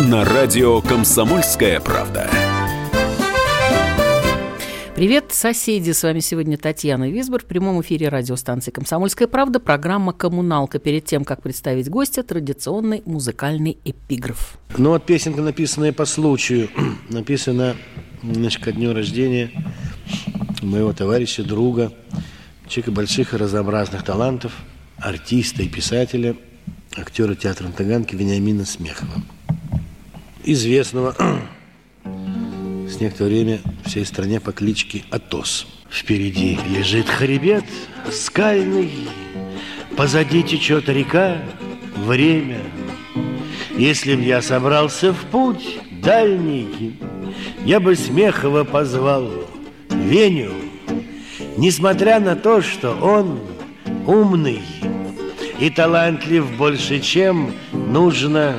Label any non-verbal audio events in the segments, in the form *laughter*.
На радио «Комсомольская правда». Привет, соседи! С вами сегодня Татьяна Висбор в прямом эфире радиостанции «Комсомольская правда» программа «Коммуналка». Перед тем, как представить гостя, традиционный музыкальный эпиграф. Ну вот песенка, написанная по случаю, *clears throat* написана значит, ко дню рождения моего товарища, друга, человека больших и разнообразных талантов, артиста и писателя, актера театра на Таганке Вениамина Смехова. Известного *clears throat* с некоторое время всей стране по кличке Атос. Впереди лежит хребет скальный, позади течет река, время. Если б я собрался в путь дальний, я бы Смехова позвал Веню, несмотря на то, что он умный и талантлив больше, чем нужно,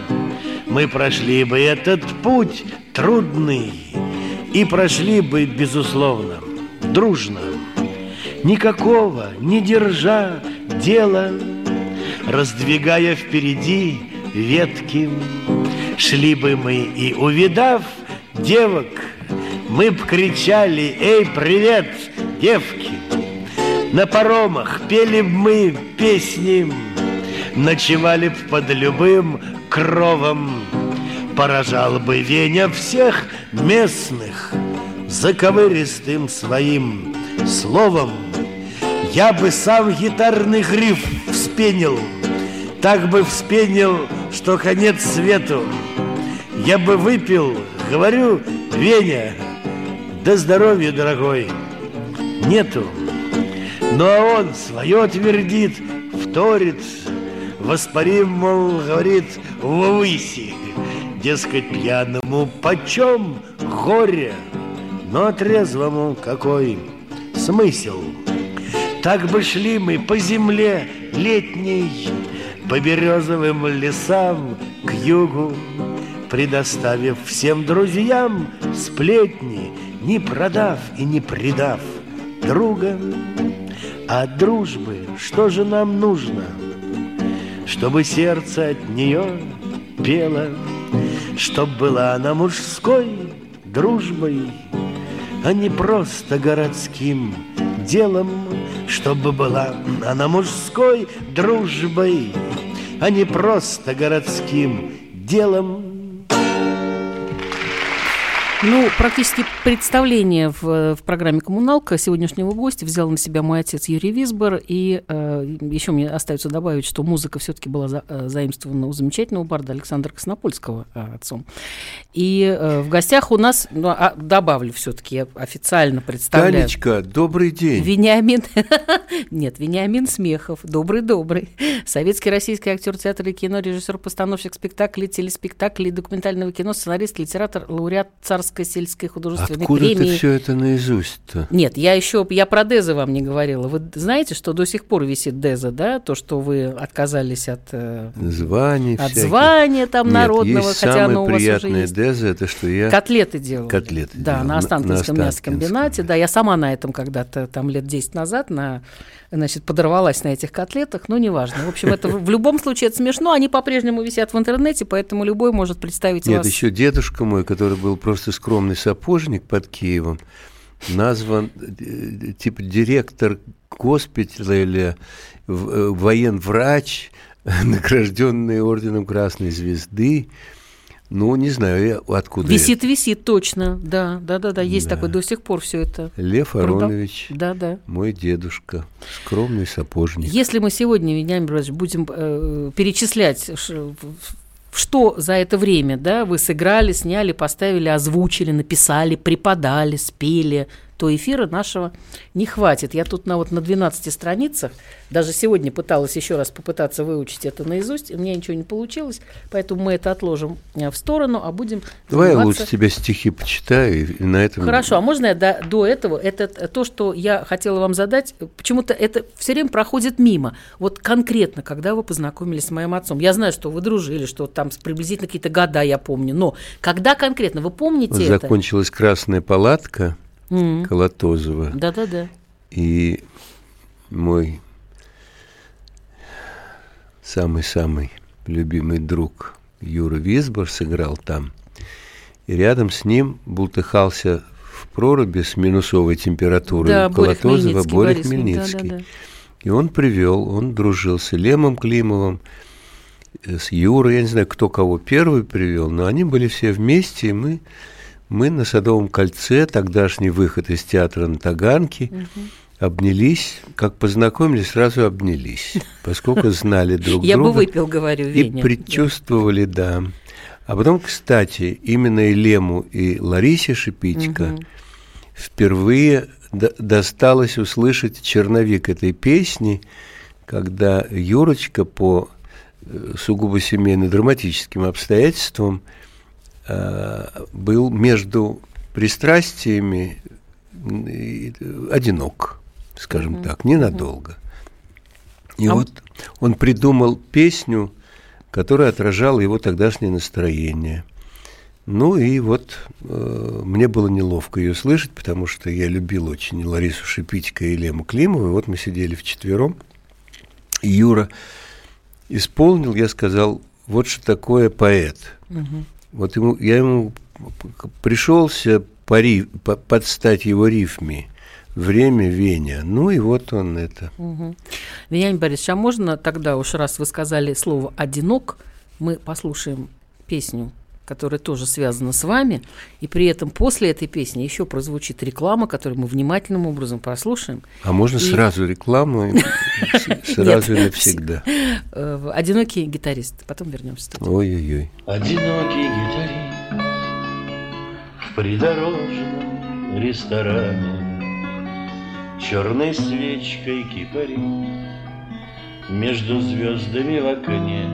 мы прошли бы этот путь трудный и прошли бы, безусловно, дружно, никакого не держа дела, раздвигая впереди ветки, шли бы мы и увидав девок, мы б кричали «Эй, привет, девки!» На паромах пели б мы песни, Ночевали б под любым кровом, Поражал бы Веня всех местных Заковыристым своим словом. Я бы сам гитарный гриф вспенил, Так бы вспенил, что конец свету. Я бы выпил, говорю, Веня, да здоровья, дорогой, нету. Ну а он свое твердит, вторит, Воспарим, мол, говорит, ввыси. Дескать, пьяному почем горе, Но трезвому какой смысл? Так бы шли мы по земле летней, По березовым лесам к югу, Предоставив всем друзьям сплетни, Не продав и не предав друга. А от дружбы что же нам нужно? Чтобы сердце от нее пело, Чтоб была она мужской дружбой, А не просто городским делом, Чтобы была она мужской дружбой, А не просто городским делом. Ну, практически представление в, в программе «Коммуналка» сегодняшнего гостя взял на себя мой отец Юрий Висбор. И э, еще мне остается добавить, что музыка все-таки была за, э, заимствована у замечательного барда Александра Коснопольского э, отцом. И э, в гостях у нас, ну, а, добавлю все-таки, я официально представляю. Танечка, добрый день. Вениамин, *laughs* нет, Вениамин Смехов, добрый-добрый. Советский российский актер театра и кино, режиссер, постановщик спектаклей, телеспектаклей, документального кино, сценарист, литератор, лауреат царской сельской художественной Откуда премии. ты все это наизусть-то? Нет, я еще, я про Деза вам не говорила. Вы знаете, что до сих пор висит Деза, да? То, что вы отказались от... э, Званий От всяких. звания там Нет, народного, есть хотя оно у вас уже есть. деза, это что я... Котлеты делал. Котлеты Да, делал. на На- Останкинском на мясокомбинате. Останкинском. Да, я сама на этом когда-то, там лет 10 назад, на, значит, подорвалась на этих котлетах, но неважно. В общем, это в любом случае это смешно. Они по-прежнему висят в интернете, поэтому любой может представить Нет, вас... еще дедушка мой, который был просто скромный сапожник под Киевом, назван э, типа директор госпиталя, э, военврач, *laughs* награжденный орденом Красной Звезды. Ну, не знаю, я откуда Висит, висит, точно, да, да, да, да, есть Да. такой до сих пор все это. это. Лев Аронович, Да, да. мой дедушка, скромный сапожник. Если мы сегодня, Вениамин Борисович, будем э, перечислять, что за это время, да, вы сыграли, сняли, поставили, озвучили, написали, преподали, спели, то эфира нашего не хватит. Я тут на, вот, на 12 страницах, даже сегодня пыталась еще раз попытаться выучить это наизусть, у меня ничего не получилось, поэтому мы это отложим э, в сторону, а будем Давай я заниматься- лучше тебе стихи почитаю, и на этом... Хорошо, а можно я до, до этого, это то, что я хотела вам задать, почему-то это все время проходит мимо. Вот конкретно, когда вы познакомились с моим отцом, я знаю, что вы дружили, что там приблизительно какие-то года я помню, но когда конкретно, вы помните это? Закончилась красная палатка М. Колотозова, Да-да-да. и мой самый-самый любимый друг Юра Висбор сыграл там. И рядом с ним бултыхался в проруби с минусовой температурой Да, Боря Колотозова Хмельницкий, Боря Борис, Хмельницкий. да-да-да. И он привел, он дружил с Лемом Климовым, э, с Юрой, я не знаю, кто кого первый привел, но они были все вместе, и мы, мы на Садовом кольце, тогдашний выход из театра на Таганке, обнялись, как познакомились, сразу обнялись, поскольку знали *laughs* друг Я бы друга. выпил, говорю, И предчувствовали, да. А потом, кстати, именно и Лему, и Ларисе Шипитько впервые до- досталось услышать черновик этой песни, когда Юрочка по э, сугубо семейно-драматическим обстоятельствам был между пристрастиями одинок, скажем так, ненадолго. И А вот он придумал песню, которая отражала его тогдашнее настроение. Ну и вот э, мне было неловко ее слышать, потому что я любил очень и Ларису Шипитько и Лему Климову. И вот мы сидели вчетвером. И Юра исполнил, я сказал, вот что такое поэт. Вот ему, я ему пришелся по, по- подстать его рифме. Время Веня. Ну и вот он это. Мгм. Вениамин Борисович, а можно тогда уж, раз вы сказали слово «одинок», мы послушаем песню, которая тоже связана с вами, и при этом после этой песни еще прозвучит реклама, которую мы внимательным образом прослушаем. А можно И- сразу рекламу, *laughs* сразу и навсегда. Э, «Одинокий гитарист». Потом вернемся. Ой-ой-ой. Одинокий гитарист В придорожном ресторане Черной свечкой кипарит Между звездами в окне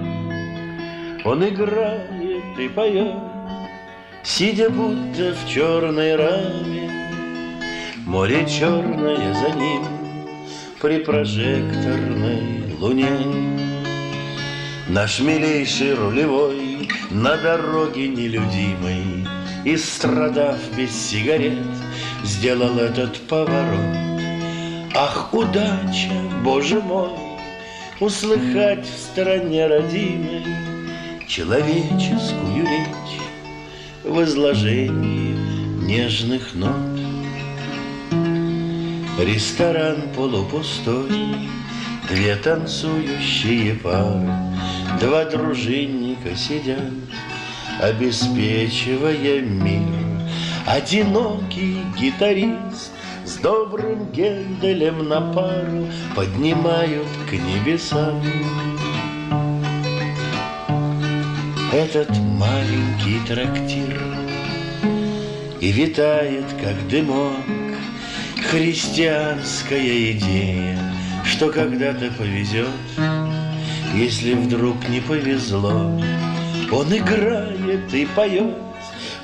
Он играет и поет Сидя будто в черной раме Море черное за ним При прожекторной луне Наш милейший рулевой на дороге нелюдимой И страдав без сигарет, сделал этот поворот. Ах, удача, боже мой, услыхать в стороне родимой Человеческую речь в изложении нежных нот. Ресторан полупустой, Две танцующие пары, Два дружинника сидят, Обеспечивая мир. Одинокий гитарист С добрым генделем на пару Поднимают к небесам. Этот маленький трактир И витает, как дымок, Христианская идея, Что когда-то повезет, Если вдруг не повезло. Он играет и поет,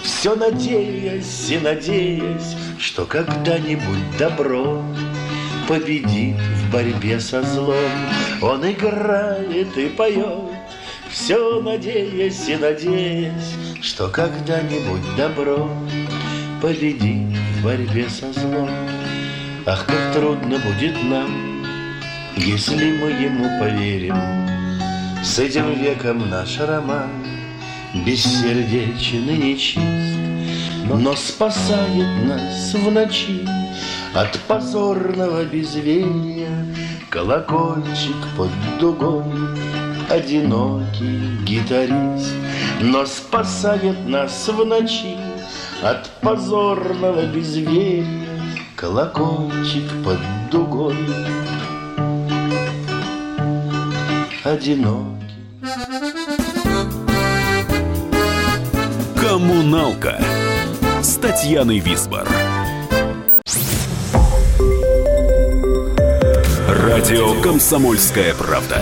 Все надеясь и надеясь, Что когда-нибудь добро Победит в борьбе со злом. Он играет и поет, все надеясь и надеясь, что когда-нибудь добро победит в борьбе со злом. Ах, как трудно будет нам, если мы ему поверим. С этим веком наш роман бессердечен и нечист, но спасает нас в ночи от позорного безверия колокольчик под дугой одинокий гитарист, Но спасает нас в ночи от позорного безверия Колокольчик под дугой. Одинокий. Коммуналка с Татьяной Висбор. Радио «Комсомольская правда».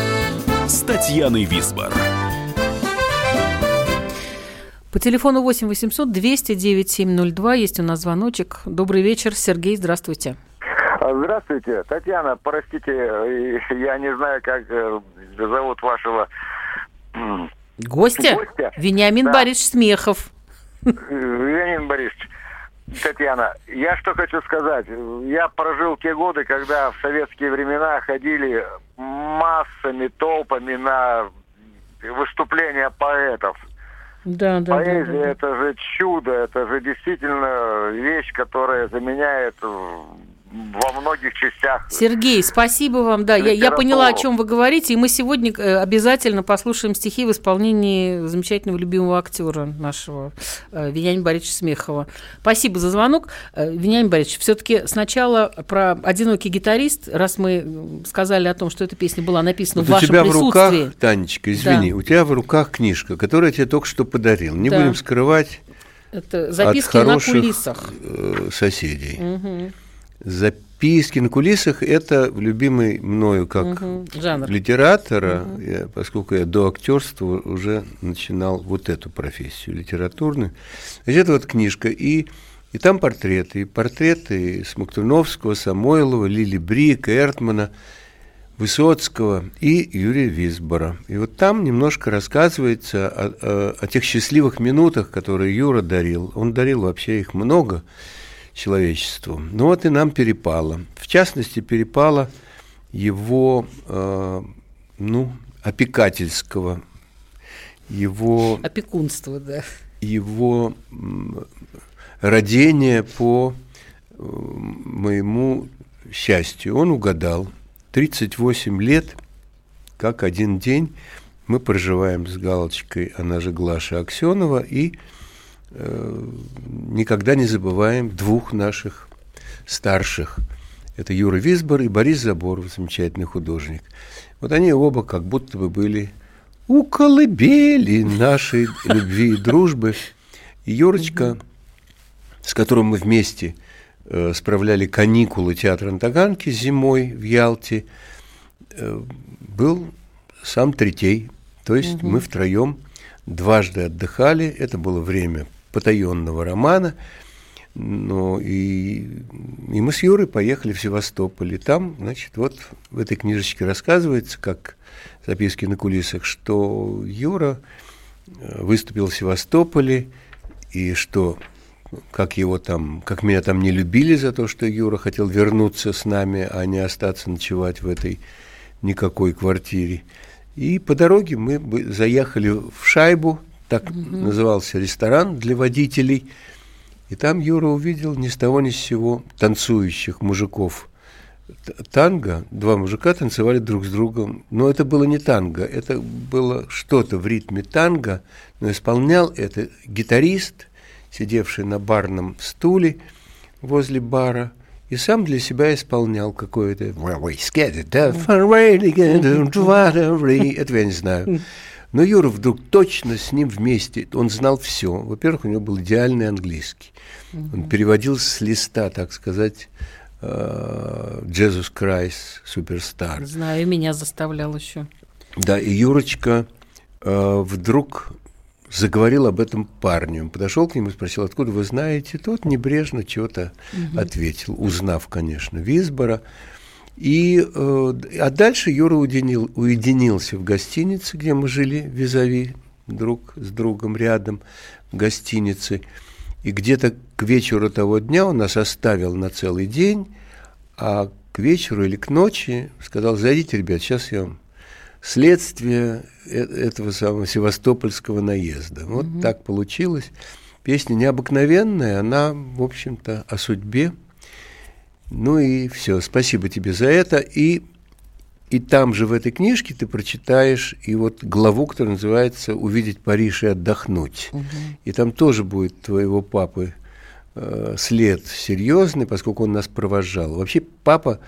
с Татьяной Висбор. По телефону 8 800 209 702 есть у нас звоночек. Добрый вечер, Сергей, здравствуйте. Здравствуйте, Татьяна, простите, я не знаю, как э, зовут вашего гостя. гостя. Вениамин да. Борисович Смехов. Вениамин Борисович, Татьяна, я что хочу сказать. Я прожил те годы, когда в советские времена ходили массами, толпами на выступления поэтов. Да, да, Поэзия да, да. это же чудо, это же действительно вещь, которая заменяет во многих частях. Сергей, спасибо вам. Да, я, я поняла, о чем вы говорите, и мы сегодня э, обязательно послушаем стихи в исполнении замечательного любимого актера нашего э, Вениамина Борисовича Смехова. Спасибо за звонок. Э, Вениамин Борисович, все-таки сначала про «Одинокий гитарист», раз мы сказали о том, что эта песня была написана вот в вашем у тебя присутствии. в руках, Танечка, извини, да. у тебя в руках книжка, которую я тебе только что подарил. Не да. будем скрывать. Это записки от хороших на кулисах соседей. Угу. Записки на кулисах – это любимый мною как угу. литератора, угу. я, поскольку я до актерства уже начинал вот эту профессию литературную. Значит, это вот книжка, и, и там портреты, и портреты Смоктуновского, Самойлова, Лили Брика, Эртмана, Высоцкого и Юрия Висбора. И вот там немножко рассказывается о, о, о тех счастливых минутах, которые Юра дарил. Он дарил вообще их много – человечеству. Ну вот и нам перепало. В частности, перепало его, э, ну, опекательского, его... Опекунство, да. Его родение по э, моему счастью. Он угадал. 38 лет, как один день, мы проживаем с галочкой, она же Глаша Аксенова, и никогда не забываем двух наших старших. Это Юра Висбор и Борис Заборов, замечательный художник. Вот они оба как будто бы были у колыбели нашей любви и дружбы. И Юрочка, с которым мы вместе э, справляли каникулы театра на Таганке зимой в Ялте, э, был сам Третей. То есть угу. мы втроем дважды отдыхали. Это было время потаенного романа. Ну, и, и мы с Юрой поехали в Севастополь. И там, значит, вот в этой книжечке рассказывается, как записки на кулисах, что Юра э, выступил в Севастополе, и что как его там, как меня там не любили за то, что Юра хотел вернуться с нами, а не остаться ночевать в этой никакой квартире. И по дороге мы заехали в шайбу, так угу. назывался ресторан для водителей. И там Юра увидел ни с того ни с сего танцующих мужиков. Танго, два мужика танцевали друг с другом, но это было не танго, это было что-то в ритме танго, но исполнял это гитарист, сидевший на барном стуле возле бара, и сам для себя исполнял какое-то это я не знаю. *laughs* Но Юра вдруг точно с ним вместе, он знал все. Во-первых, у него был идеальный английский. Он переводил с листа, так сказать, «Джезус Крайс, суперстар». Знаю, и меня заставлял еще. Да, и Юрочка э, вдруг заговорил об этом парню. Он подошел к нему и спросил, откуда вы знаете? Тот небрежно чего-то угу. ответил, узнав, конечно, Висбора. И, э, а дальше Юра уединил, уединился в гостинице, где мы жили, визави, друг с другом рядом в гостинице. И где-то к вечеру того дня он нас оставил на целый день, а к вечеру или к ночи сказал, зайдите, ребят, сейчас я вам следствие э, этого самого севастопольского наезда. Вот угу. так получилось. Песня необыкновенная, она, в общем-то, о судьбе ну и все. Спасибо тебе за это. И И там же в этой книжке ты прочитаешь и вот главу, которая называется «Увидеть Париж и отдохнуть». Угу. И там тоже будет твоего папы э, след серьезный, поскольку он нас провожал. Вообще папа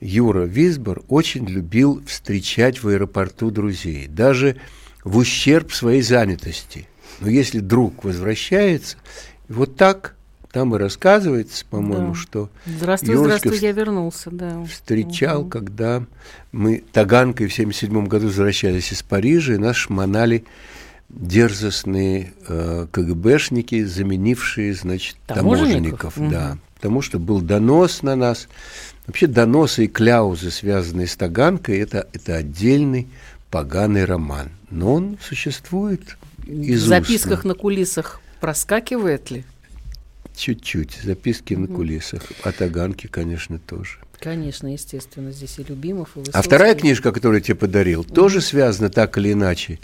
Юра Висбор очень любил встречать в аэропорту друзей, даже в ущерб своей занятости. Но если друг возвращается, вот так там и рассказывается, по-моему, да. что Здравствуй, Юрочка здравствуй, я вернулся, да. Встречал, угу. когда мы Таганкой в 77 году возвращались из Парижа, и нас шмонали дерзостные э, КГБшники, заменившие, значит, таможенников. таможенников угу. Да, потому что был донос на нас. Вообще доносы и кляузы, связанные с Таганкой, это, это отдельный поганый роман. Но он существует из В записках на кулисах проскакивает ли? Чуть-чуть. Записки угу. на кулисах. А Таганки, конечно, тоже. Конечно, естественно, здесь и Любимов, и А вторая книжка, которую я тебе подарил, угу. тоже связана так или иначе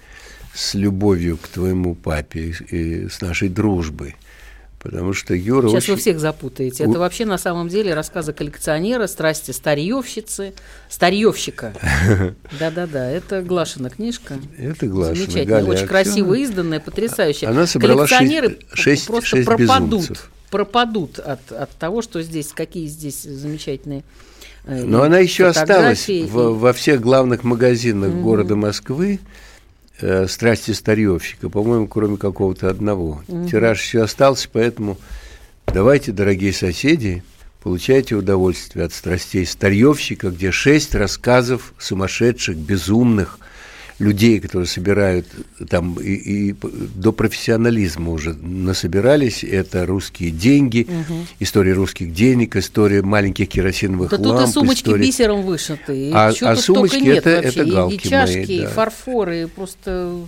с любовью к твоему папе и с нашей дружбой. Потому что Юра Сейчас очень... вы всех запутаете. Это вообще на самом деле рассказы коллекционера, страсти старьевщицы, старьевщика. *laughs* Да-да-да, это Глашина книжка. Это Глашина. Замечательно, очень красиво изданная, потрясающая. Она собрала Коллекционеры просто пропадут. Пропадут от, от того, что здесь, какие здесь замечательные э, Но она еще осталась и... в, во всех главных магазинах угу. города Москвы э, «Страсти старьевщика», по-моему, кроме какого-то одного. Угу. Тираж еще остался, поэтому давайте, дорогие соседи, получайте удовольствие от «Страстей старьевщика», где шесть рассказов сумасшедших, безумных, людей, которые собирают там и, и до профессионализма уже насобирались. Это русские деньги, угу. история русских денег, история маленьких керосиновых да ламп. тут и сумочки история... бисером вышиты. А, а сумочки это, это галки и, и чашки, мои, да. и фарфоры, просто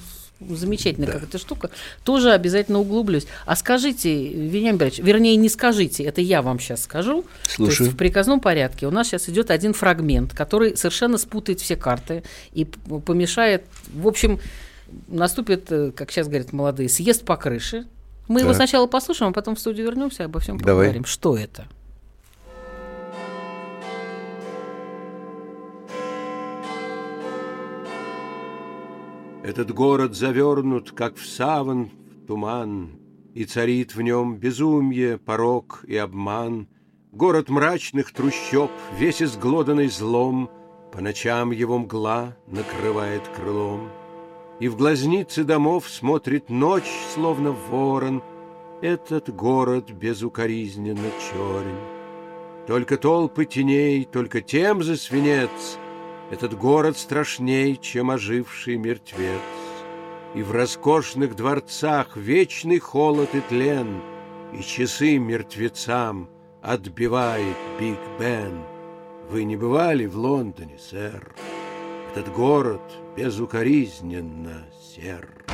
замечательная да. какая-то штука, тоже обязательно углублюсь. А скажите, Вениамин Борисович, вернее, не скажите, это я вам сейчас скажу. Слушаю. То есть в приказном порядке у нас сейчас идет один фрагмент, который совершенно спутает все карты и помешает, в общем, наступит, э, как сейчас говорят молодые, съезд по крыше. Мы так. его сначала послушаем, а потом в студию вернемся и обо всем Давай. поговорим. Что это? Этот город завернут, как в саван, в туман, И царит в нем безумие, порок и обман. Город мрачных трущоб, весь изглоданный злом, По ночам его мгла накрывает крылом. И в глазницы домов смотрит ночь, словно ворон, Этот город безукоризненно черен. Только толпы теней, только тем за свинец — этот город страшней, чем оживший мертвец. И в роскошных дворцах вечный холод и тлен, И часы мертвецам отбивает Биг Бен. Вы не бывали в Лондоне, сэр? Этот город безукоризненно сер.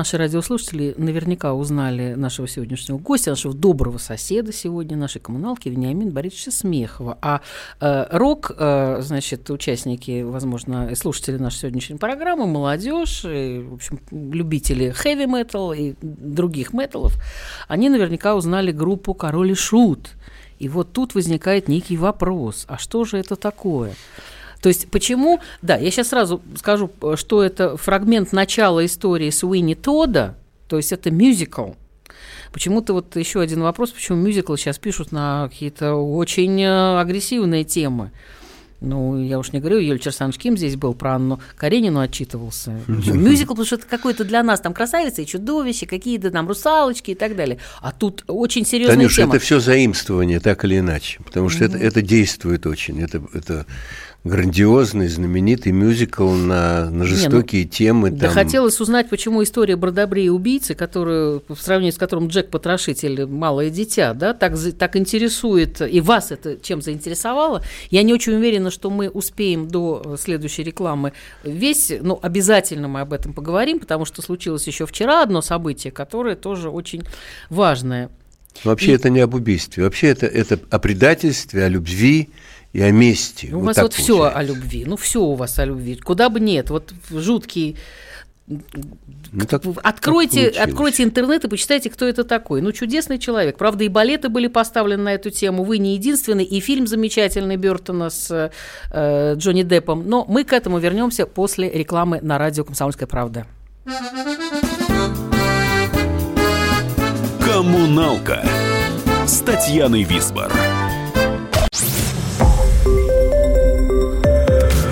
Наши радиослушатели наверняка узнали нашего сегодняшнего гостя, нашего доброго соседа сегодня, нашей коммуналки Вениамина Борисовича Смехова. А э, рок, э, значит, участники, возможно, слушатели нашей сегодняшней программы, молодежь, и, в общем, любители хэви метал и других металлов, они наверняка узнали группу «Король и Шут». И вот тут возникает некий вопрос, а что же это такое? То есть почему, да, я сейчас сразу скажу, что это фрагмент начала истории Суини Тода, то есть это мюзикл. Почему-то вот еще один вопрос, почему мюзиклы сейчас пишут на какие-то очень э, агрессивные темы. Ну, я уж не говорю, Юлий Черсанович Ким здесь был, про Анну Каренину отчитывался. *laughs* Мюзикл, потому что это какой-то для нас там красавица и чудовище, какие-то там русалочки и так далее. А тут очень серьезная Танюш, тема. это все заимствование, так или иначе, потому что это, это действует очень. Это, это грандиозный, знаменитый мюзикл на, на жестокие темы. Да там. хотелось узнать, почему история Бродобрей и убийцы, которую, в сравнении с которым Джек Потрошитель «Малое дитя», да, так, так интересует, и вас это чем заинтересовало. Я не очень уверена, что мы успеем до э, следующей рекламы весь, ну, обязательно мы об этом поговорим, потому что случилось еще вчера одно событие, которое тоже очень важное. Вообще И- это не об убийстве, вообще это, это о предательстве, о любви и о мести. У Вот вас вот все получается. о любви, ну все у вас о любви, куда бы нет, вот жуткий Ну, так- Откройте, так получилось. откройте интернет и почитайте, кто это такой. Ну, чудесный человек. Правда, и балеты были поставлены на эту тему. Вы не единственный. И фильм замечательный Бертона с э, Джонни Деппом. Но мы к этому вернемся после рекламы на радио «Комсомольская правда». Коммуналка с Татьяной Висбор.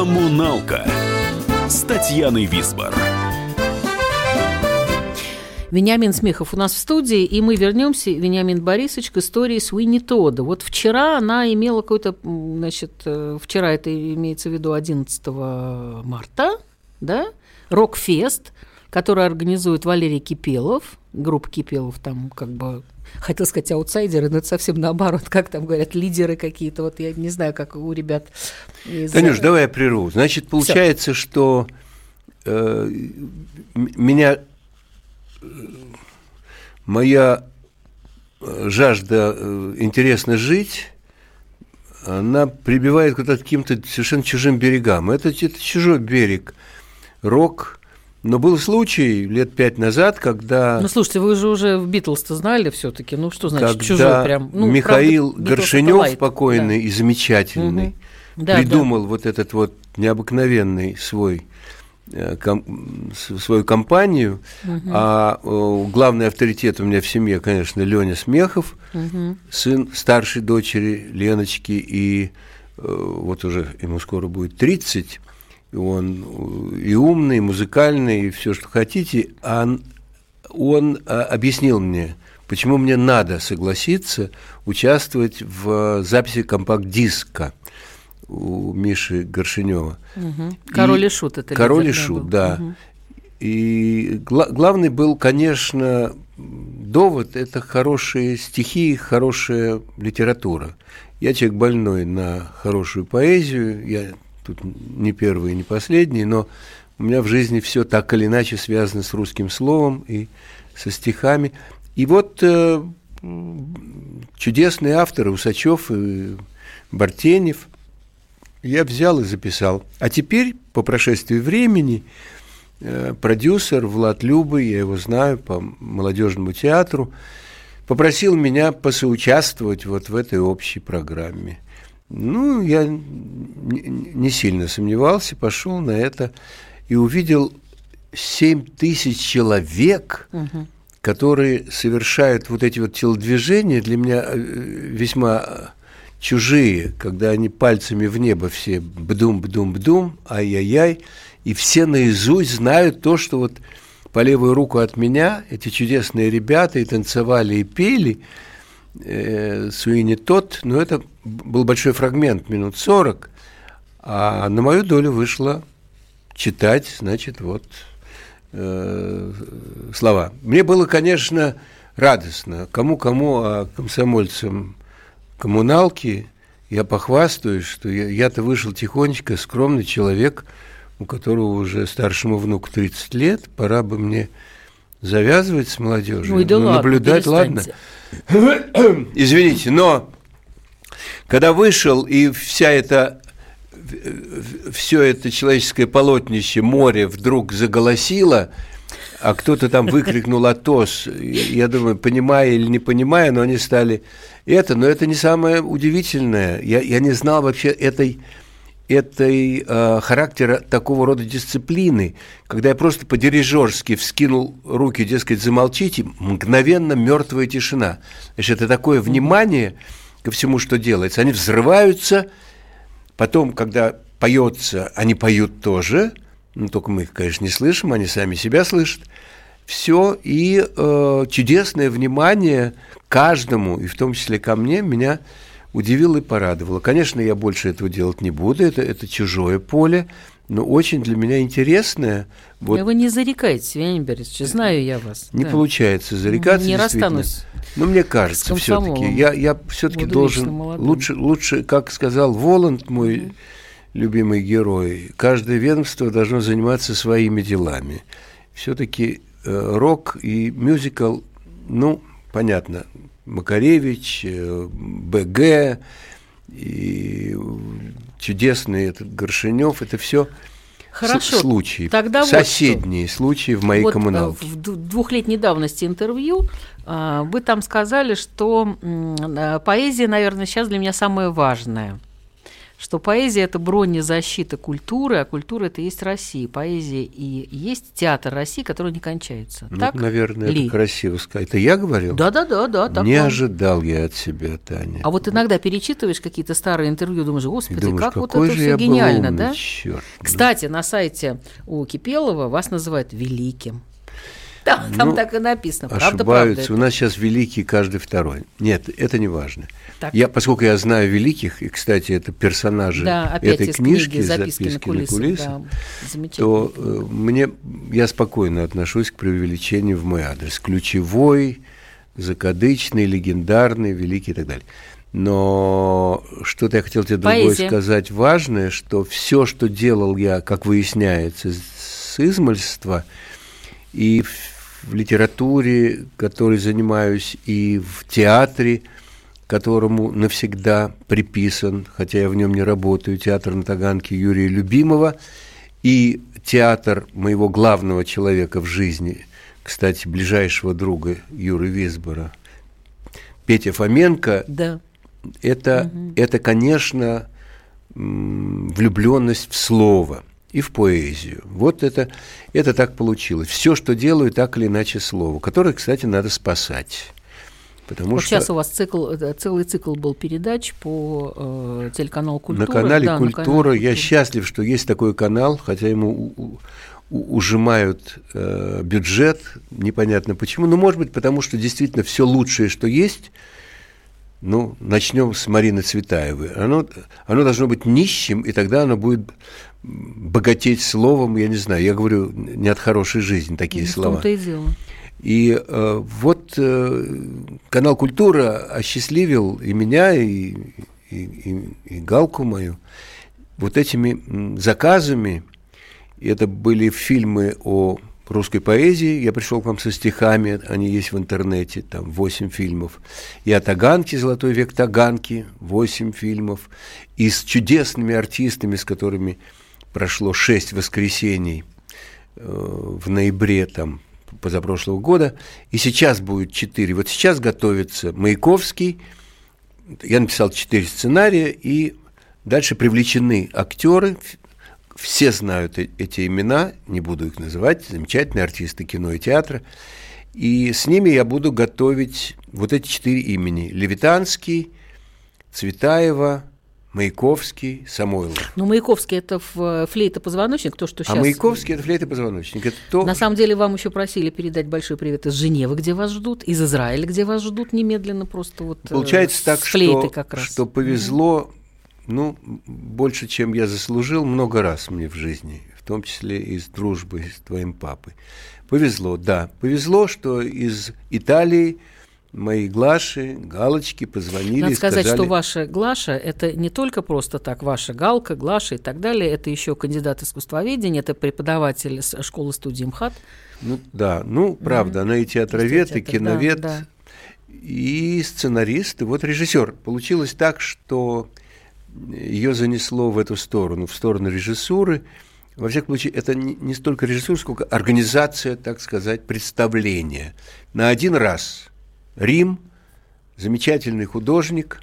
Коммуналка с Татьяной Висбор. Вениамин Смехов у нас в студии, и мы вернемся, Вениамин Борисович, к истории Суини Тода. Вот вчера она имела какой-то, значит, э, вчера это имеется в виду 11 марта, да, рок-фест, который организует Валерий Кипелов, группа Кипелов там как бы Хотел сказать аутсайдеры, но это совсем наоборот, как там говорят, лидеры какие-то. Вот я не знаю, как у ребят из... Танюш, давай я прерву. Значит, получается, что э, меня э, моя э, жажда э, интересно жить, она прибивает к каким-то совершенно чужим берегам. Это, это чужой берег, рок. Но был случай лет пять назад, когда... Ну, слушайте, вы же уже в Битлз-то знали все-таки. Ну, что значит когда чужой прям? Ну, Михаил правда, Горшинев, покойный да. и замечательный, Мгм. Да, придумал вот этот вот необыкновенный свой э, ком- свою компанию, а э, главный авторитет у меня в семье, конечно, Леня Смехов, сын старшей дочери Леночки, и э, вот уже ему скоро будет 30, и он э, и умный, и музыкальный, и все, что хотите, а он, он а, объяснил мне, почему мне надо согласиться участвовать в записи компакт-диска у Миши Горшинева. Мгм. Король и Шут это Король и Шут, был. да. Мгм. И гла- главный был, конечно, довод – это хорошие стихи, хорошая литература. Я человек больной на хорошую поэзию, я тут не первый и не последний, но у меня в жизни все так или иначе связано с русским словом и со стихами. И вот э, чудесные авторы Усачев и Бартенев я взял и записал. А теперь, по прошествии времени, э, продюсер Влад Любы, я его знаю по молодежному театру, попросил меня посоучаствовать вот в этой общей программе. Ну, я не сильно сомневался, пошел на это и увидел 7 тысяч человек, которые совершают вот эти вот телодвижения, для меня э, весьма чужие, когда они пальцами в небо все бдум-бдум-бдум, ай-яй-яй, и все наизусть знают то, что вот по левую руку от меня эти чудесные ребята и танцевали, и пели э, Суини Тот, но это был большой фрагмент, минут 40, а на мою долю вышло читать, значит, вот э, слова. Мне было, конечно, радостно. Кому-кому, а комсомольцам коммуналки я похвастаюсь, что я-то вышел тихонечко, скромный человек, у которого уже старшему внуку 30 лет, пора бы мне завязывать с молодежью, Ой, да ну, ладно, наблюдать, ладно. *coughs* Извините, но когда вышел, и вся эта все это человеческое полотнище, море вдруг заголосило, а кто-то там выкрикнул «Атос». Я думаю, понимая или не понимая, но они стали это. Но это не самое удивительное. Я, я не знал вообще этой, этой э, характера такого рода дисциплины. Когда я просто по-дирижерски вскинул руки, дескать, замолчите, мгновенно мертвая тишина. Значит, это такое внимание ко всему, что делается. Они взрываются, потом, когда поется, они поют тоже – ну, только мы их, конечно, не слышим, они сами себя слышат. Все, и э, чудесное внимание каждому, и в том числе ко мне, меня удивило и порадовало. Конечно, я больше этого делать не буду, это, это чужое поле, но очень для меня интересное. Вот... Да вы не зарекаетесь, Вениамин Борисович, знаю я вас. Не да. получается зарекаться. Не расстанусь. Но мне кажется, все-таки, я, я все-таки должен, лучше, лучше, как сказал Воланд, мой mm-hmm любимый герой, каждое ведомство должно заниматься своими делами. Все-таки э, рок и мюзикл, ну, понятно, Макаревич, э, БГ, и чудесный этот Горшинев, это все Хорошо. случаи, Тогда соседние вот случаи в моей вот коммуналке. В двухлетней давности интервью а, вы там сказали, что поэзия, наверное, сейчас для меня самое важное – что поэзия – это бронезащита культуры, а культура – это есть Россия. Поэзия и есть театр России, который не кончается. Ну, так наверное, ли? это красиво сказать. Это я говорил? Да-да-да. да. Не вам. ожидал я от себя, Таня. А вот иногда перечитываешь какие-то старые интервью, думаешь, господи, думаешь, как вот это все гениально, умный, да? Черт, Кстати, на сайте у Кипелова вас называют великим. Там ну, так и написано. Правда, ошибаются. правда У нас сейчас великий каждый второй. Нет, это не важно. Так. Я, поскольку я знаю великих, и, кстати, это персонажи да, этой книжки, книги, записки, записки на кулисах, на кулисах да, то э, мне, я спокойно отношусь к преувеличению в мой адрес. Ключевой, закадычный, легендарный, великий и так далее. Но что-то я хотел тебе другое Поэзия. сказать важное, что все, что делал я, как выясняется, с измольства – и в литературе, которой занимаюсь, и в театре, которому навсегда приписан, хотя я в нем не работаю, театр на Таганке Юрия Любимого, и театр моего главного человека в жизни, кстати, ближайшего друга Юры Висбора, Петя Фоменко, да. это, угу. это, конечно, влюбленность в слово – и в поэзию. Вот это, это так получилось. Все, что делаю, так или иначе слово, которое, кстати, надо спасать. Потому вот что сейчас у вас цикл, э, целый цикл был передач по э, телеканалу «Культура». На канале да, «Культура». На канале я счастлив, что есть такой канал, хотя ему у, у, ужимают э, бюджет, непонятно почему. Но, может быть, потому что действительно все лучшее, что есть, ну, начнем с Марины Цветаевой. Оно, оно должно быть нищим, и тогда оно будет богатеть словом, я не знаю, я говорю не от хорошей жизни такие ну, слова. И дело. И э, вот э, канал Культура осчастливил и меня, и, и, и, и Галку мою вот этими заказами. И это были фильмы о русской поэзии. Я пришел к вам со стихами, они есть в интернете, там 8 фильмов. И о Таганке, «Золотой век Таганки», 8 фильмов. И с чудесными артистами, с которыми прошло шесть воскресений э, в ноябре там, позапрошлого года, и сейчас будет четыре. Вот сейчас готовится Маяковский, я написал четыре сценария, и дальше привлечены актеры, все знают э, эти имена, не буду их называть, замечательные артисты кино и театра, и с ними я буду готовить вот эти четыре имени. Левитанский, Цветаева, Маяковский, Самойлов. Ну, Маяковский – это флейта-позвоночник, то, что сейчас… А Маяковский – это флейта-позвоночник. Это то... На самом деле, вам еще просили передать большой привет из Женевы, где вас ждут, из Израиля, где вас ждут немедленно просто вот э, Получается так, что, как раз. что повезло, ну, больше, чем я заслужил, много раз мне в жизни, в том числе из дружбы с твоим папой. Повезло, да. Повезло, что из Италии – мои Глаши, Галочки позвонили Надо сказать, сказали... что ваша Глаша – это не только просто так ваша Галка, Глаша и так далее, это еще кандидат искусствоведения, это преподаватель школы-студии МХАТ. Ну да, ну правда, mm-hmm. она и театровед, и киновед, да, да. и сценарист, и вот режиссер. Получилось так, что ее занесло в эту сторону, в сторону режиссуры. Во всяком случае, это не, не столько режиссура, сколько организация, так сказать, представления. На один раз Рим, замечательный художник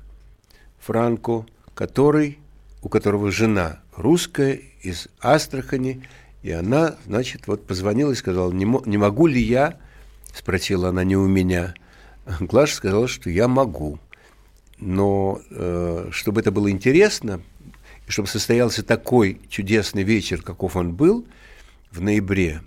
Франко, который, у которого жена русская из Астрахани, и она, значит, вот позвонила и сказала, не, не могу ли я, спросила она не у меня, Глаша сказала, что я могу. Но э, чтобы это было интересно, и чтобы состоялся такой чудесный вечер, каков он был в ноябре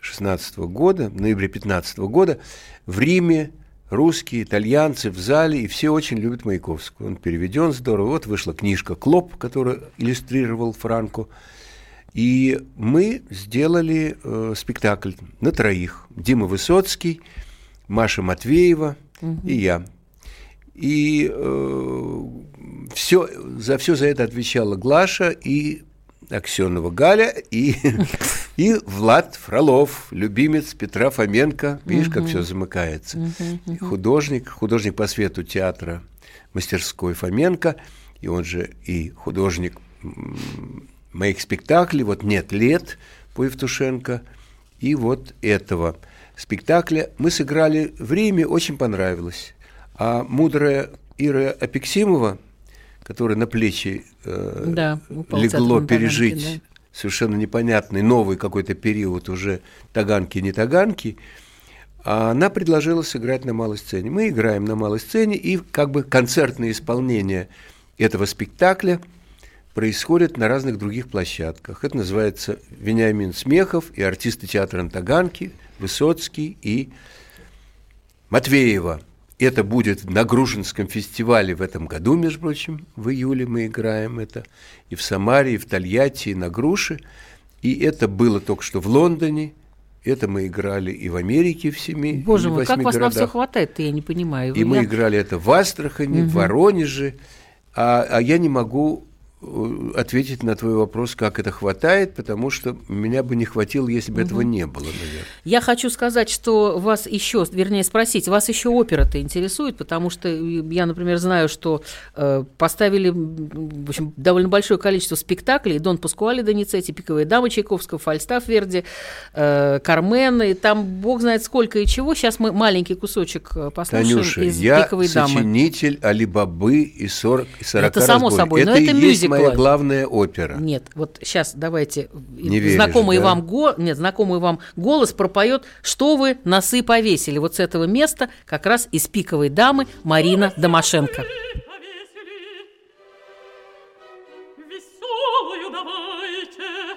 16 года, в ноябре 15 года, в Риме русские, итальянцы в зале, и все очень любят Маяковского. Он переведен здорово. Вот вышла книжка «Клоп», которую иллюстрировал Франко. И мы сделали э, спектакль на троих. Дима Высоцкий, Маша Матвеева угу. и я. И э, все, за все за это отвечала Глаша и Аксенова Галя и, *laughs* и Влад Фролов, любимец Петра Фоменко. Видишь, как все замыкается. Художник, художник по свету театра мастерской Фоменко, и он же и художник моих спектаклей, вот «Нет лет» по Евтушенко, и вот этого спектакля. Мы сыграли в Риме, очень понравилось. А мудрая Ира Апексимова, которая на плечи э, да, легло пережить да. совершенно непонятный новый какой-то период уже таганки, не таганки, а она предложила сыграть на малой сцене. Мы играем на малой сцене, и как бы концертное исполнение этого спектакля – происходит на разных других площадках. Это называется Вениамин Смехов и артисты театра Антаганки, Высоцкий и Матвеева. Это будет на Грушинском фестивале в этом году, между прочим, в июле мы играем это. И в Самаре, и в Тольятти, и на Груше. И это было только что в Лондоне, это мы играли и в Америке в семи Боже мой, как городах. вас на все хватает-то, я не понимаю. И я... мы играли это в Астрахани, угу. в Воронеже, а, а я не могу ответить на твой вопрос, как это хватает, потому что меня бы не хватило, если бы угу. этого не было, наверное. Я хочу сказать, что вас еще, вернее, спросить, вас еще опера-то интересует, потому что я, например, знаю, что э, поставили в общем, довольно большое количество спектаклей, Дон Паскуали Доницетти, Пиковая дама Чайковского, Фальстаф Верди, э, Кармен, и там бог знает сколько и чего. Сейчас мы маленький кусочек э, послушаем Танюша, из я Пиковой дамы. сочинитель Алибабы и 40 и 40 Это само разбой. собой, это но это мюзикл моя главная опера. Нет, вот сейчас давайте Не знакомый веришь, да? вам го... нет, знакомый вам голос пропоет, что вы носы повесили. Вот с этого места как раз из пиковой дамы Марина Домашенко. Веселую давайте,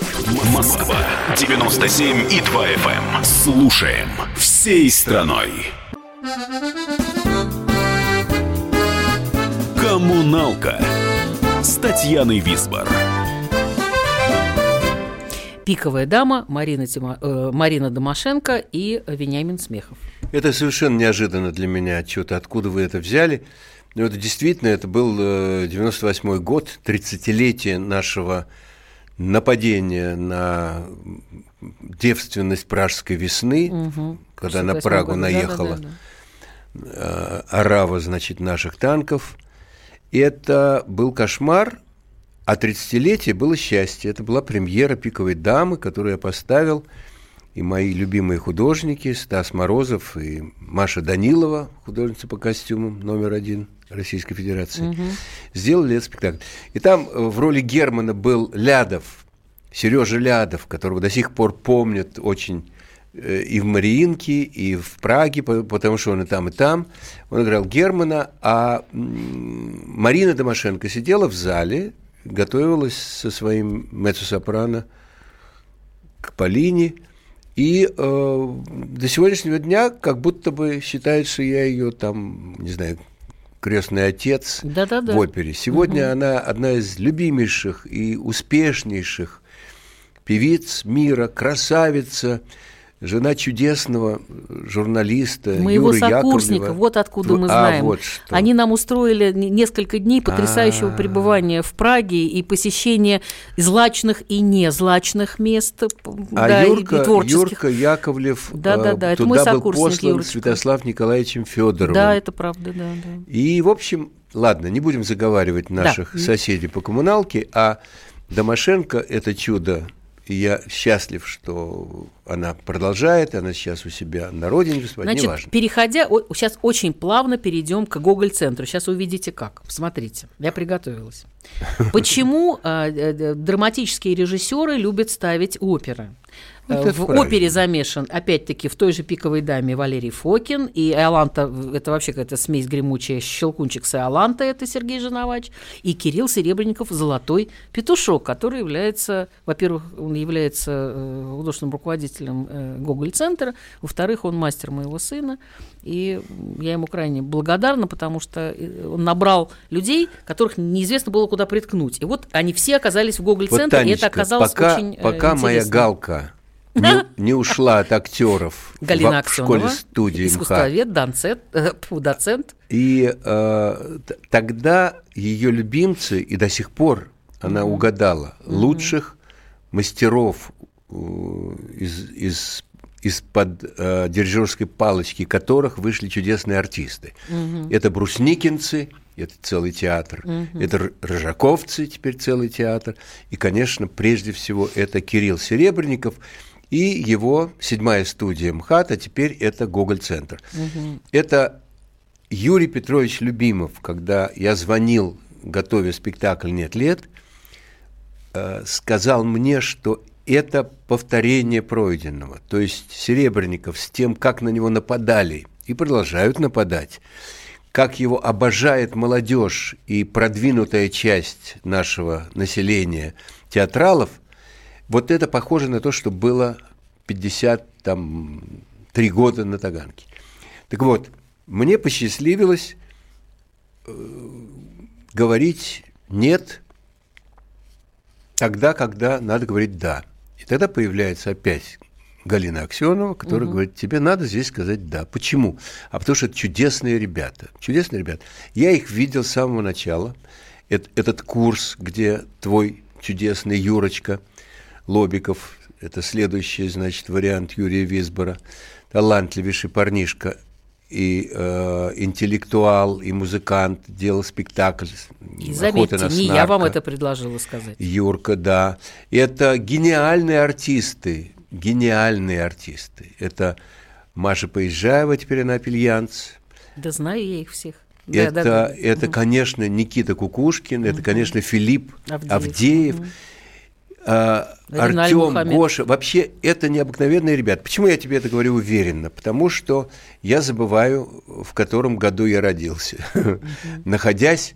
Москва 97 и 2 FM. Слушаем всей страной. Коммуналка с Татьяной Висбор. «Пиковая дама» Марина, Тима, э, Марина Домашенко и Вениамин Смехов. Это совершенно неожиданно для меня что-то, откуда вы это взяли. Но это действительно, это был 98 год, 30-летие нашего нападения на девственность пражской весны, угу. когда на Прагу года. наехала да, да, да. орава, значит, наших танков. Это был кошмар, а 30-летие было счастье. Это была премьера «Пиковой дамы», которую я поставил. И мои любимые художники Стас Морозов и Маша Данилова, художница по костюмам номер один Российской Федерации, угу. сделали этот спектакль. И там э, в роли Германа был Лядов, Сережа Лядов, которого до сих пор помнят очень э, и в Мариинке, и в Праге, потому что он и там, и там. Он играл Германа, а Марина Домашенко сидела в зале готовилась со своим меццо-сопрано к Полине, и э, до сегодняшнего дня как будто бы считает, что я ее там, не знаю, крестный отец да -да -да. в опере. Сегодня угу. она одна из любимейших и успешнейших певиц мира, красавица, жена чудесного журналиста Моего Юры сокурсника, Яковлева. вот откуда мы а, знаем. Вот что. Они нам устроили несколько дней потрясающего А-а-а. пребывания в Праге и посещения злачных и незлачных мест, а да, Юрка, и творческих. Юрка Яковлев да, да, да, это туда мой был послан Юрочка. Святослав Николаевичем Федоровым. Да, это правда, да, да. И, в общем, ладно, не будем заговаривать наших да. соседей по коммуналке, а Домашенко – это чудо я счастлив, что она продолжает, она сейчас у себя на родине выступает, Значит, неважно. переходя, сейчас очень плавно перейдем к Гоголь-центру. Сейчас увидите как. Смотрите, я приготовилась. Почему э, драматические режиссеры любят ставить оперы? Это в опере замешан, опять-таки, в той же «Пиковой даме» Валерий Фокин, и Иоланта, это вообще какая-то смесь гремучая, Щелкунчик с Иоланта, это Сергей Женовач, и Кирилл Серебренников «Золотой петушок», который является, во-первых, он является э, художественным руководителем э, Гоголь-центра, во-вторых, он мастер моего сына, и я ему крайне благодарна, потому что э, он набрал людей, которых неизвестно было куда приткнуть. И вот они все оказались в Гоголь-центре, вот, и это оказалось пока, очень Пока интересно. моя галка не, не ушла от актеров Галина в, в школе студии искусствовед, доцент, э, доцент. И э, тогда ее любимцы, и до сих пор она mm-hmm. угадала, mm-hmm. лучших мастеров э, из, из из-под э, дирижерской палочки которых вышли чудесные артисты. Угу. Это брусникинцы, это целый театр, угу. это рыжаковцы, теперь целый театр, и, конечно, прежде всего это Кирилл Серебренников – и его седьмая студия МХАТ, а теперь это Гоголь-центр. Угу. Это Юрий Петрович Любимов, когда я звонил, готовя спектакль «Нет лет», э, сказал мне, что это повторение пройденного. То есть Серебренников с тем, как на него нападали и продолжают нападать, как его обожает молодежь и продвинутая часть нашего населения театралов, вот это похоже на то, что было 53 года на Таганке. Так вот, мне посчастливилось э, говорить «нет» тогда, когда надо говорить «да». И тогда появляется опять Галина Аксенова, которая угу. говорит, тебе надо здесь сказать «да». Почему? А потому что это чудесные ребята. Чудесные ребята. Я их видел с самого начала. этот курс, где твой чудесный Юрочка – Лобиков, это следующий, значит, вариант Юрия Висбора, талантливейший парнишка, и э, интеллектуал, и музыкант, делал спектакль. И заметьте, на не я вам это предложила сказать. Юрка, да. И это гениальные артисты, гениальные артисты. Это Маша Поезжаева, теперь она апельянц. Да знаю я их всех. Это, да, да, да. это конечно, Никита Кукушкин, угу. это, конечно, Филипп Авдеев. Авдеев. Угу. А, Артем, Гоша. Вообще, это необыкновенные ребята. Почему я тебе это говорю уверенно? Потому что я забываю, в котором году я родился. *laughs* Находясь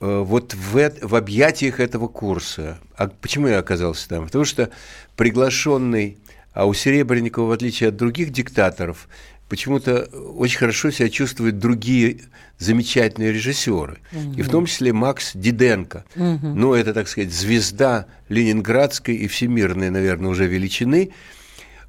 э, вот в, в объятиях этого курса. А почему я оказался там? Потому что приглашенный, а у Серебренникова, в отличие от других диктаторов, почему-то очень хорошо себя чувствуют другие замечательные режиссеры. И в том числе Макс Диденко. Ну, это, так сказать, звезда ленинградской и всемирной, наверное, уже величины,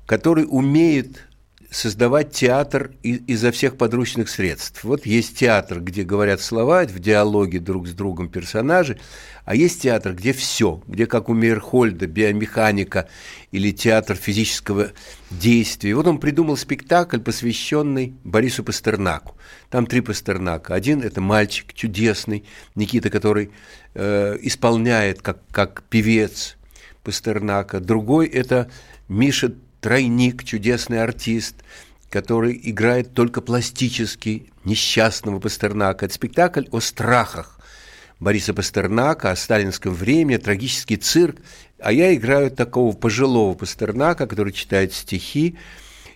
который умеет создавать театр изо всех подручных средств. Вот есть театр, где говорят слова в диалоге друг с другом персонажи, а есть театр, где все, где, как у Мейерхольда, биомеханика или театр физического действия. И вот он придумал спектакль, посвященный Борису Пастернаку. Там три Пастернака. Один – это мальчик чудесный, Никита, который э, исполняет как, как певец Пастернака. Другой – это Миша Тройник, чудесный артист, который играет только пластически несчастного Пастернака. Это спектакль о страхах Бориса Пастернака, о сталинском времени, трагический цирк. А я играю такого пожилого Пастернака, который читает стихи.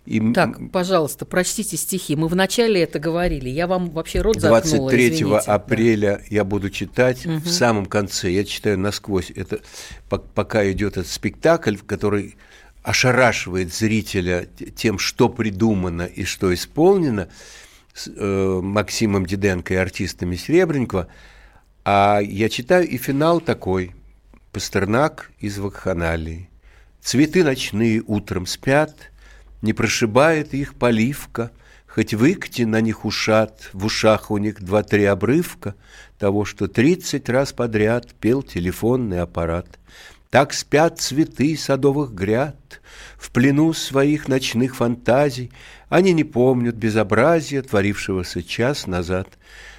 И Так, пожалуйста, прочтите стихи. Мы вначале это говорили. Я вам вообще рот заткнула, 23 извините. Да. апреля я буду читать в самом конце. Я читаю насквозь. Это по- пока идет этот спектакль, который ошарашивает зрителя тем, что придумано и что исполнено с э, Максимом Диденко и артистами Серебренникова. А я читаю и финал такой. Пастернак из вакханалии. Цветы ночные утром спят, Не прошибает их поливка, Хоть выкти на них ушат, В ушах у них два-три обрывка Того, что тридцать раз подряд Пел телефонный аппарат. Так спят цветы садовых гряд, В плену своих ночных фантазий, Они не помнят безобразия, Творившегося час назад.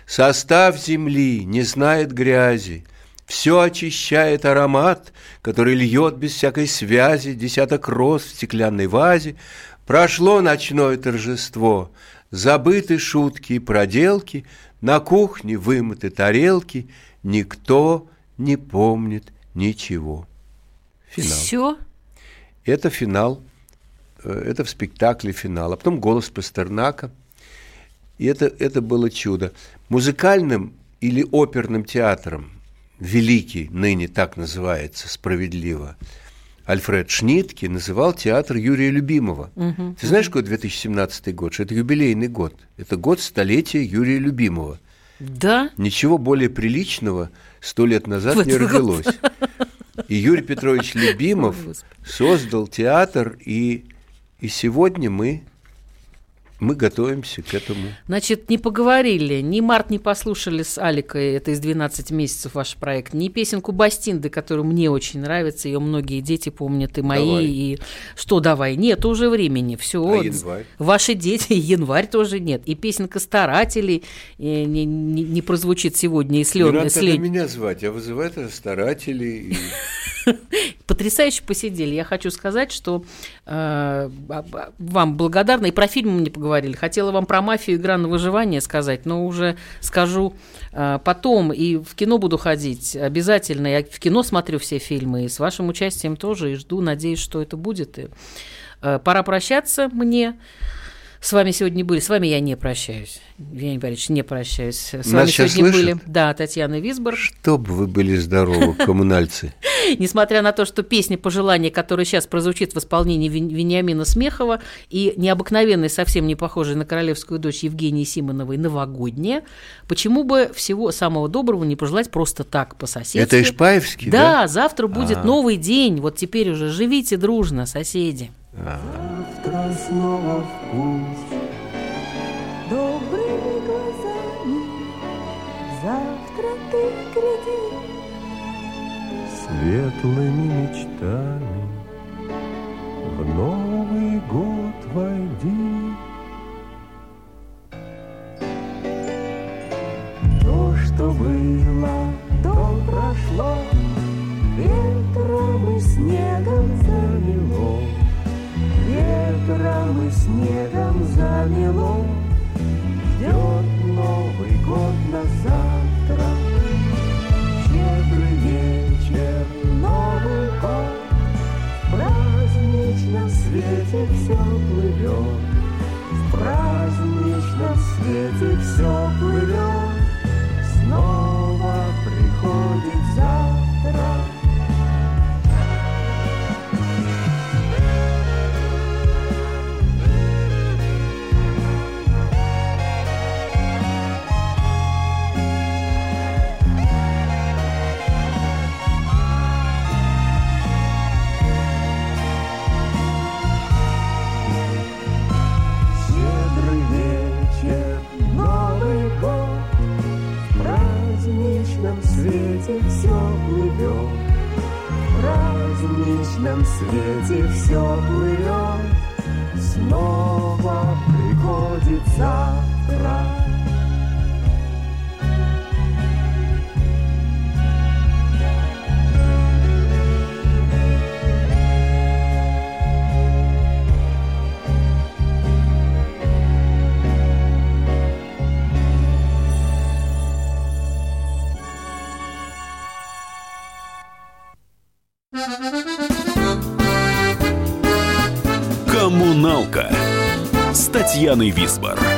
Состав земли не знает грязи, все очищает аромат, который льет без всякой связи десяток роз в стеклянной вазе. Прошло ночное торжество, забыты шутки и проделки, на кухне вымыты тарелки, никто не помнит ничего. Финал. Все? Это финал, э, это в спектакле финал. А потом голос Пастернака. И это, это было чудо. Музыкальным или оперным театром, великий, ныне так называется, справедливо, Альфред Шнитке называл театр Юрия Любимого. Ты знаешь, какой 2017 год? Что это юбилейный год. Это год столетия Юрия Любимого. Да? Ничего более приличного сто лет назад В не родилось. *laughs* И Юрий Петрович Любимов создал театр, и, и сегодня мы, мы готовимся к этому. Значит, не поговорили, ни Март не послушали с Аликой, это из 12 месяцев ваш проект, ни песенку Бастинды, которая мне очень нравится, ее многие дети помнят, и мои, Давай. и что давай, нет уже времени, все. А январь? Ваши дети, *laughs* январь тоже нет, и песенка старателей не, не- не прозвучит сегодня, и с Не Лён- надо с тогда Лень- меня звать, я вызываю это старателей. и- *laughs* Потрясающе посидели. Я хочу сказать, что э, а- а- вам благодарна. И про фильм мы не поговорили. Хотела вам про мафию игра на выживание сказать, но уже скажу э, потом. И в кино буду ходить обязательно. Я в кино смотрю все фильмы. И с вашим участием тоже. И жду, надеюсь, что это будет. И, э, пора прощаться мне. С вами сегодня были. С вами я не прощаюсь. Евгений Борисович, не прощаюсь. С Нас вами сегодня слышат? были. Да, Татьяна Висбор. Чтоб вы были здоровы, *laughs* коммунальцы. Несмотря на то, что песня «Пожелание», которая сейчас прозвучит в исполнении Вен- Вениамина Смехова и необыкновенной, совсем не похожей на королевскую дочь Евгении Симоновой «Новогодняя», почему бы всего самого доброго не пожелать просто так, по-соседски? Это Ишпаевский, Да, да? завтра будет А. новый день. Вот теперь уже живите дружно, соседи. Завтра снова в путь. Добрыми глазами завтра ты гляди. Светлыми мечтами в Новый год войди. То, что было, то прошло, ветром и снегом замело, ветром и снегом замело. Ждет Новый год на Татьяной Висбор.